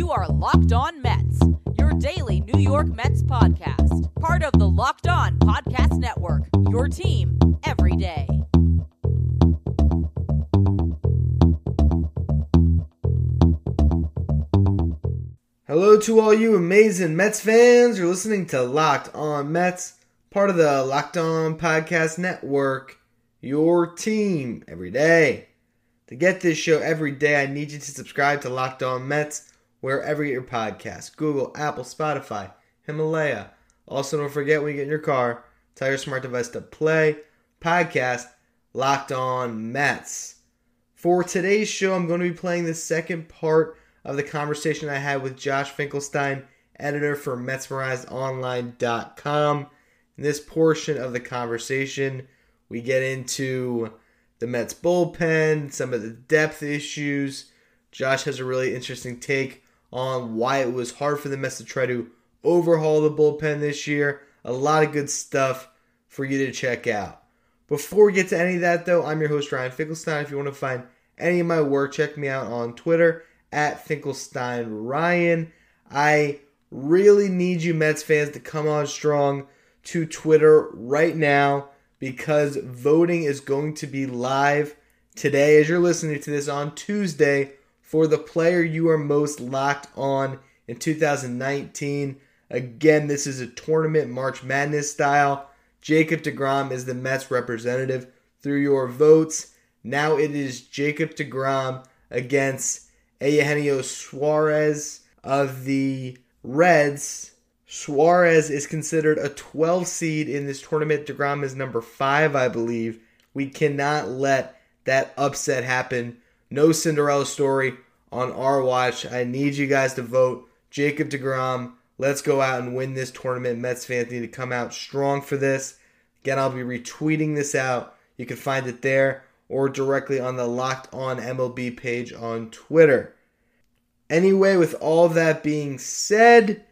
You are Locked On Mets, your daily New York Mets podcast. Part of the Locked On Podcast Network, your team every day. Hello to all you amazing Mets fans. You're listening to Locked On Mets, part of the Locked On Podcast Network, your team every day. To get this show every day, I need you to subscribe to Locked On Mets wherever you get your podcasts Google, Apple, Spotify, Himalaya. Also, don't forget when you get in your car, tell your smart device to play podcast Locked On Mets. For today's show, I'm going to be playing the second part of the conversation I had with Josh Finkelstein, editor for MetsMerizedOnline.com. In this portion of the conversation, we get into the Mets bullpen, some of the depth issues. Josh has a really interesting take on why it was hard for the Mets to try to overhaul the bullpen this year. A lot of good stuff for you to check out. Before we get to any of that, though, I'm your host, Ryan Finkelstein. If you want to find any of my work, check me out on Twitter at Finkelstein Ryan. I really need you, Mets fans, to come on strong to Twitter right now because voting is going to be live today as you're listening to this on Tuesday for the player you are most locked on in 2019. Again, this is a tournament March Madness style. Jacob DeGrom is the Mets representative through your votes. Now it is Jacob DeGrom against Eugenio Suarez of the Reds Suarez is considered a 12 seed in this tournament. DeGrom is number five, I believe. We cannot let that upset happen. No Cinderella story on our watch. I need you guys to vote. Jacob DeGrom, let's go out and win this tournament. Mets fans need to come out strong for this. Again, I'll be retweeting this out. You can find it there or directly on the Locked On MLB page on Twitter. Anyway, with all that being said,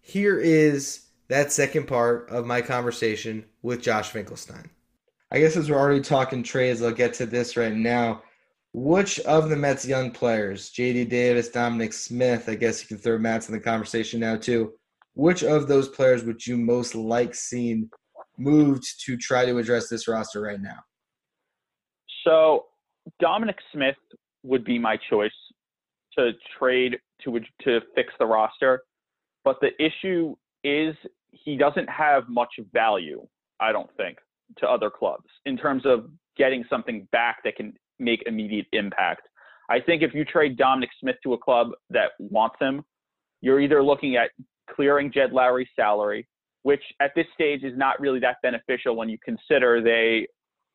here is that second part of my conversation with Josh Finkelstein. I guess as we're already talking trades, I'll get to this right now. Which of the Mets young players, JD Davis, Dominic Smith, I guess you can throw Matz in the conversation now too. Which of those players would you most like seeing moved to try to address this roster right now? So Dominic Smith would be my choice to trade to to fix the roster. But the issue is he doesn't have much value, I don't think, to other clubs in terms of getting something back that can make immediate impact. I think if you trade Dominic Smith to a club that wants him, you're either looking at clearing Jed Lowrie's salary, which at this stage is not really that beneficial when you consider they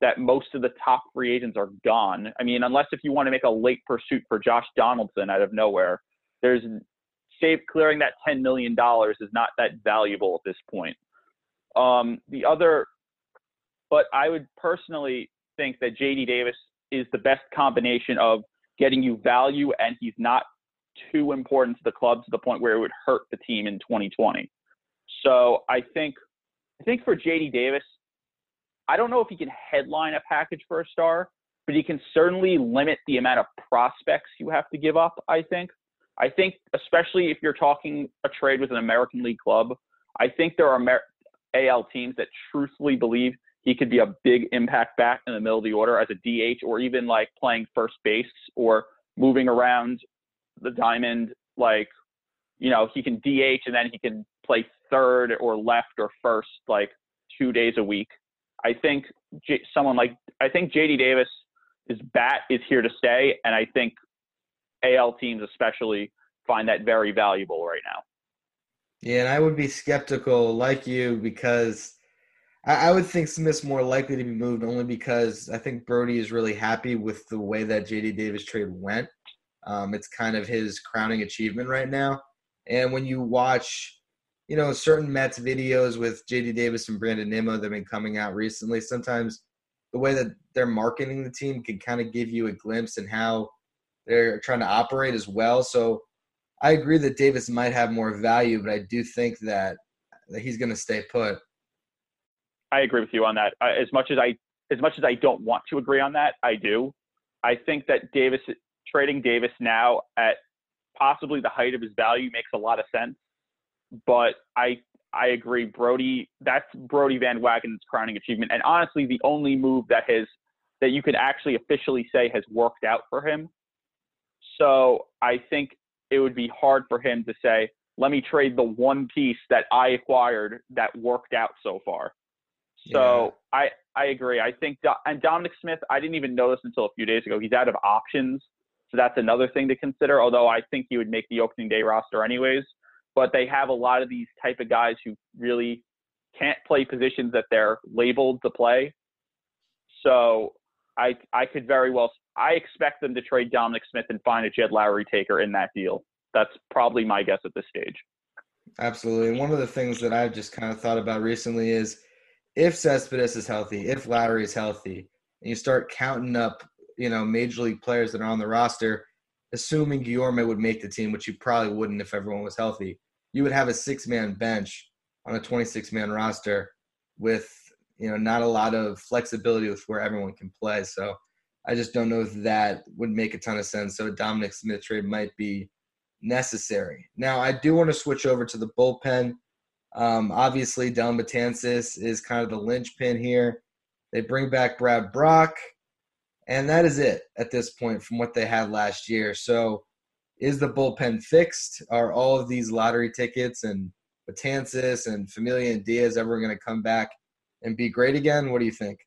that most of the top free agents are gone. I mean, unless if you want to make a late pursuit for Josh Donaldson out of nowhere, there's save clearing that $10 million is not that valuable at this point. Um, the other, but I would personally think that JD Davis is the best combination of getting you value and he's not too important to the club to the point where it would hurt the team in 2020. So I think, I think for JD Davis, I don't know if he can headline a package for a star, but he can certainly limit the amount of prospects you have to give up, I think. I think, especially if you're talking a trade with an American League club, I think there are Amer- AL teams that truthfully believe he could be a big impact back in the middle of the order as a DH or even like playing first base or moving around the diamond. Like, you know, he can DH and then he can play third or left or first like two days a week. I think J- someone like, I think JD Davis, his bat is here to stay. And I think AL teams especially find that very valuable right now. Yeah, and I would be skeptical like you because I, I would think Smith's more likely to be moved only because I think Brodie is really happy with the way that JD Davis trade went. Um, it's kind of his crowning achievement right now. And when you watch, you know, certain Mets videos with JD Davis and Brandon Nimmo that have been coming out recently, sometimes the way that they're marketing the team can kind of give you a glimpse in how they're trying to operate as well. So I agree that Davis might have more value, but I do think that, that he's going to stay put. I agree with you on that. Uh, as much as I as much as I don't want to agree on that, I do. I think that Davis trading Davis now at possibly the height of his value makes a lot of sense. But I I agree, Brodie. That's Brodie Van Wagenen's crowning achievement, and honestly, the only move that has that you can actually officially say has worked out for him. So I think it would be hard for him to say, "Let me trade the one piece that I acquired that worked out so far." So yeah. I I agree. I think and Dominic Smith, I didn't even know this until a few days ago. He's out of options, so that's another thing to consider. Although I think he would make the opening day roster anyways. But they have a lot of these type of guys who really can't play positions that they're labeled to play. So I I could very well I expect them to trade Dominic Smith and find a Jed Lowrie taker in that deal. That's probably my guess at this stage. Absolutely. And one of the things that I've just kind of thought about recently is if Cespedes is healthy, if Lowrie is healthy, and you start counting up, you know, major league players that are on the roster, assuming Guillorme would make the team, which you probably wouldn't if everyone was healthy, you would have a six man bench on a 26 man roster with, you know, not a lot of flexibility with where everyone can play. So I just don't know if that would make a ton of sense. So a Dominic Smith trade might be necessary. Now, I do want to switch over to the bullpen. Um, obviously, Dellin Betances is kind of the linchpin here. They bring back Brad Brach, and that is it at this point from what they had last year. So, is the bullpen fixed? Are all of these lottery tickets and Betances and Familia and Diaz ever going to come back and be great again? What do you think?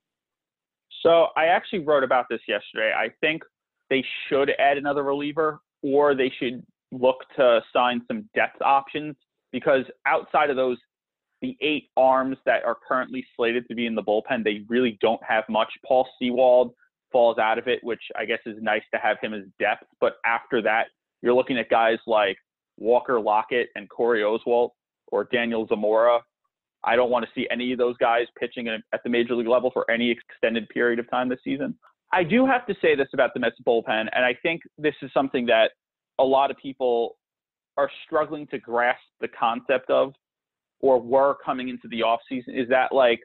So, I actually wrote about this yesterday. I think they should add another reliever, or they should look to sign some depth options because outside of those, the eight arms that are currently slated to be in the bullpen, they really don't have much. Paul Sewald falls out of it, which I guess is nice to have him as depth. But after that, you're looking at guys like Walker Lockett and Corey Oswalt or Daniel Zamora. I don't want to see any of those guys pitching at the major league level for any extended period of time this season. I do have to say this about the Mets bullpen, and I think this is something that a lot of people are struggling to grasp the concept of or were coming into the offseason is that like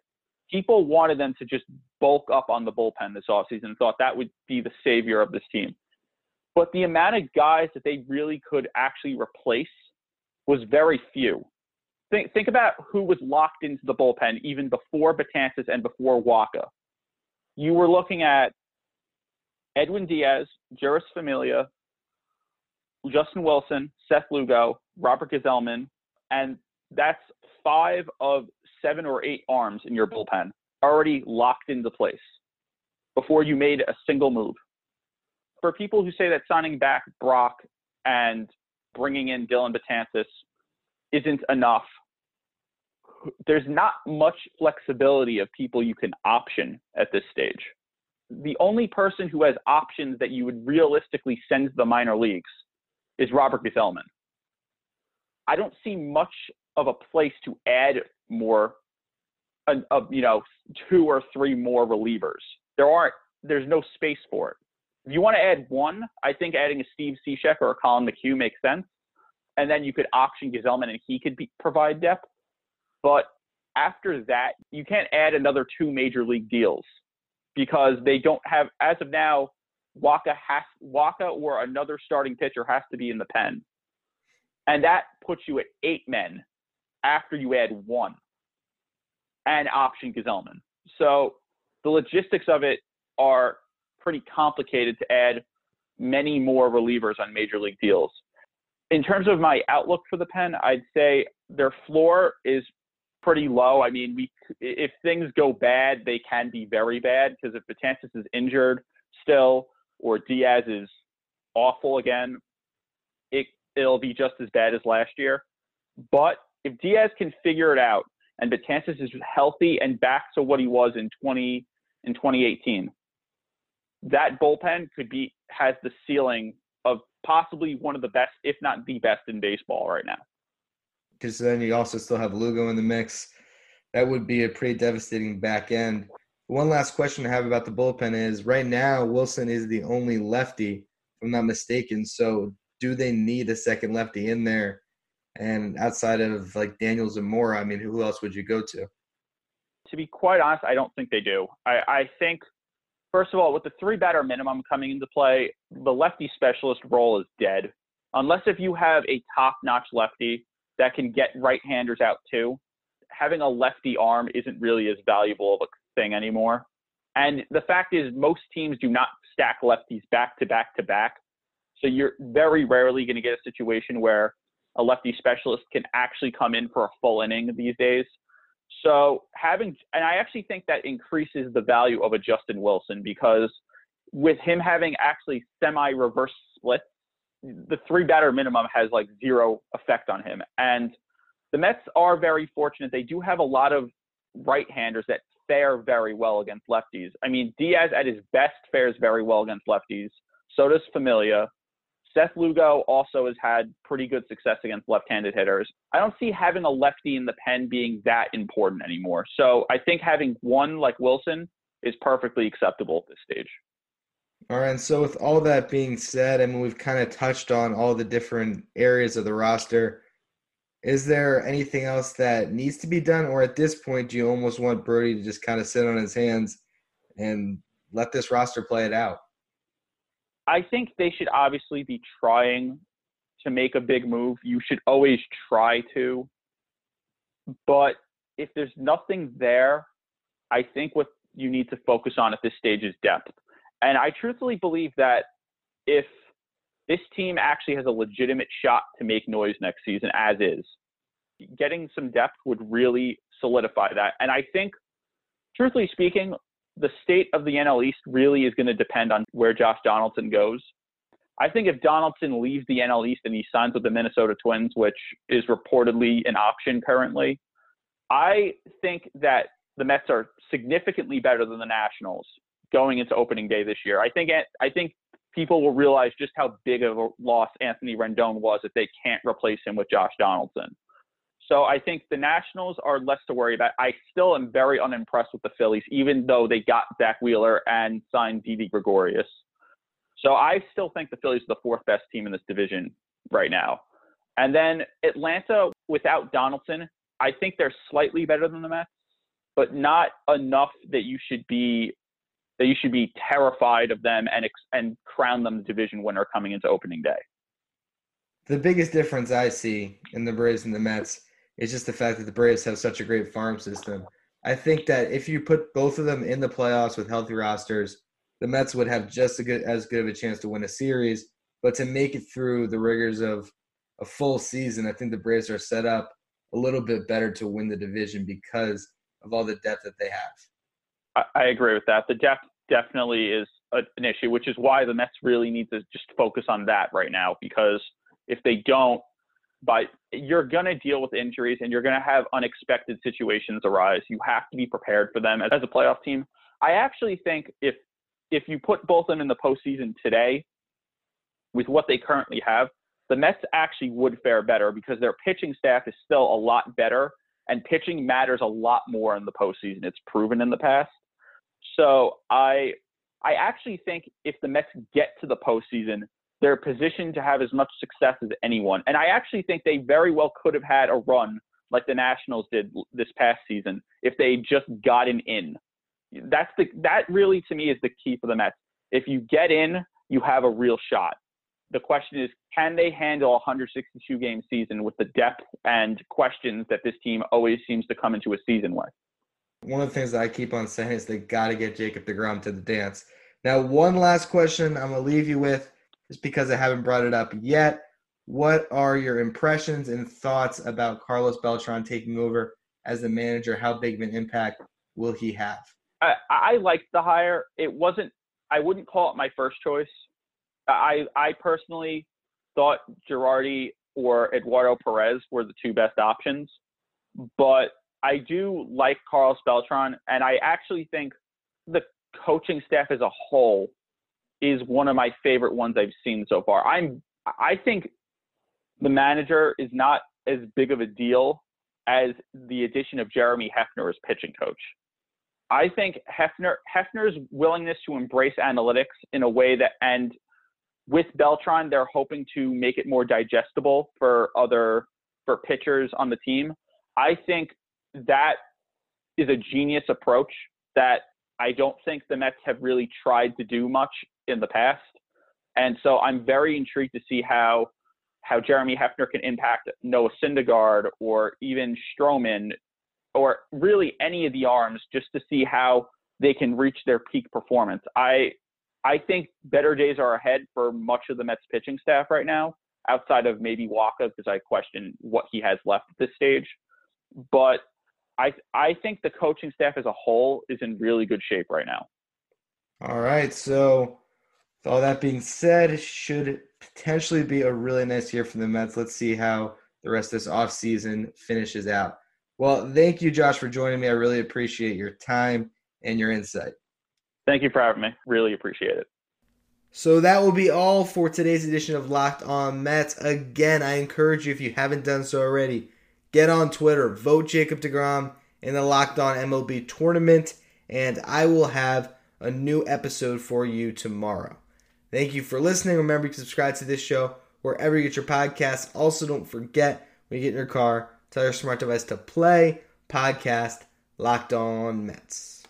people wanted them to just bulk up on the bullpen this offseason and thought that would be the savior of this team. But the amount of guys that they really could actually replace was very few. Think, think about who was locked into the bullpen even before Betances and before Wacha. You were looking at Edwin Diaz, Jeurys Familia, Justin Wilson, Seth Lugo, Robert Gsellman, and that's five of seven or eight arms in your bullpen already locked into place before you made a single move. For people who say that signing back Brach and bringing in Dellin Betances isn't enough, there's not much flexibility of people you can option at this stage. The only person who has options that you would realistically send to the minor leagues is Robert Gsellman. I don't see much of a place to add more, of you know, two or three more relievers. There aren't. There's no space for it. If you want to add one, I think adding a Steve Cishek or a Collin McHugh makes sense, and then you could option Gsellman and he could be, provide depth. But after that, you can't add another two major league deals because they don't have, as of now, Wacha has Wacha or another starting pitcher has to be in the pen, and that puts you at eight men after you add one and option Gsellman. So the logistics of it are pretty complicated to add many more relievers on major league deals. In terms of my outlook for the pen, I'd say their floor is pretty low. I mean, we if things go bad, they can be very bad because if Betances is injured still, or Diaz is awful again, it it'll be just as bad as last year. But if Diaz can figure it out and Betances is healthy and back to what he was in 20 in 2018, that bullpen could be has the ceiling of possibly one of the best, if not the best in baseball right now. Because then you also still have Lugo in the mix. That would be a pretty devastating back end. One last question I have about the bullpen is right now Wilson is the only lefty, if I'm not mistaken. So do they need a second lefty in there? And outside of like Daniel Zamora, I mean, who else would you go to? To be quite honest, I don't think they do. I, I think, first of all, with the three batter minimum coming into play, the lefty specialist role is dead. unless if you have a top-notch lefty that can get right-handers out too, having a lefty arm isn't really as valuable of a thing anymore. And the fact is, most teams do not stack lefties back to back to back. So you're very rarely going to get a situation where a lefty specialist can actually come in for a full inning these days. So having, and I actually think that increases the value of a Justin Wilson because with him having actually semi reverse split, the three batter minimum has like zero effect on him. And the Mets are very fortunate. They do have a lot of right handers that fare very well against lefties. I mean, Diaz at his best fares very well against lefties. So does Familia. Seth Lugo also has had pretty good success against left-handed hitters. I don't see having a lefty in the pen being that important anymore. So I think having one like Wilson is perfectly acceptable at this stage. All right. So with all that being said, I mean, we've kind of touched on all the different areas of the roster. Is there anything else that needs to be done, or at this point, do you almost want Brodie to just kind of sit on his hands and let this roster play it out? I think they should obviously be trying to make a big move. You should always try to. But if there's nothing there, I think what you need to focus on at this stage is depth. And I truthfully believe that if this team actually has a legitimate shot to make noise next season, as is, getting some depth would really solidify that. And I think, truthfully speaking, the state of the NL East really is going to depend on where Josh Donaldson goes. I think if Donaldson leaves the NL East and he signs with the Minnesota Twins, which is reportedly an option currently, I think that the Mets are significantly better than the Nationals going into opening day this year. I think I think people will realize just how big of a loss Anthony Rendon was if they can't replace him with Josh Donaldson. So I think the Nationals are less to worry about. I still am very unimpressed with the Phillies, even though they got Zack Wheeler and signed Didi Gregorius. So I still think the Phillies are the fourth best team in this division right now. And then Atlanta, without Donaldson, I think they're slightly better than the Mets, but not enough that you should be that you should be terrified of them and and crown them the division winner coming into opening day. The biggest difference I see in the Braves and the Mets is just the fact that the Braves have such a great farm system. I think that if you put both of them in the playoffs with healthy rosters, the Mets would have just good, as good of a chance to win a series. But to make it through the rigors of a full season, I think the Braves are set up a little bit better to win the division because of all the depth that they have. I, I agree with that. The depth definitely is a, an issue, which is why the Mets really need to just focus on that right now. Because if they don't, but you're going to deal with injuries and you're going to have unexpected situations arise. You have to be prepared for them as a playoff team. I actually think if if you put both of them in the postseason today, with what they currently have, the Mets actually would fare better because their pitching staff is still a lot better, and pitching matters a lot more in the postseason. It's proven in the past. So I I actually think if the Mets get to the postseason, they're positioned to have as much success as anyone. And I actually think they very well could have had a run like the Nationals did this past season if they just gotten in. That's the that really to me is the key for the Mets. If you get in, you have a real shot. The question is, can they handle a 162 game season with the depth and questions that this team always seems to come into a season with? One of the things that I keep on saying is they got to get Jacob DeGrom to the dance. Now, one last question I'm going to leave you with just because I haven't brought it up yet. What are your impressions and thoughts about Carlos Beltran taking over as the manager? How big of an impact will he have? I, I liked the hire. It wasn't. I wouldn't call it my first choice. I I personally thought Girardi or Eduardo Perez were the two best options, but I do like Carlos Beltran, and I actually think the coaching staff as a whole is one of my favorite ones I've seen so far. I'm I think the manager is not as big of a deal as the addition of Jeremy Hefner as pitching coach. I think Hefner Hefner's willingness to embrace analytics in a way that and with Beltran they're hoping to make it more digestible for other for pitchers on the team. I think that is a genius approach that I don't think the Mets have really tried to do much in the past. And so I'm very intrigued to see how how Jeremy Hefner can impact Noah Syndergaard or even Stroman or really any of the arms just to see how they can reach their peak performance. I I think better days are ahead for much of the Mets pitching staff right now, outside of maybe Wacha because I question what he has left at this stage. But I I think the coaching staff as a whole is in really good shape right now. All right, so with all that being said, should potentially be a really nice year for the Mets. Let's see how the rest of this offseason finishes out. Well, thank you, Josh, for joining me. I really appreciate your time and your insight. Thank you for having me. Really appreciate it. So that will be all for today's edition of Locked On Mets. Again, I encourage you, if you haven't done so already, get on Twitter, vote Jacob DeGrom in the Locked On MLB tournament, and I will have a new episode for you tomorrow. Thank you for listening. Remember to subscribe to this show wherever you get your podcasts. Also, don't forget when you get in your car, tell your smart device to play podcast Locked On Mets.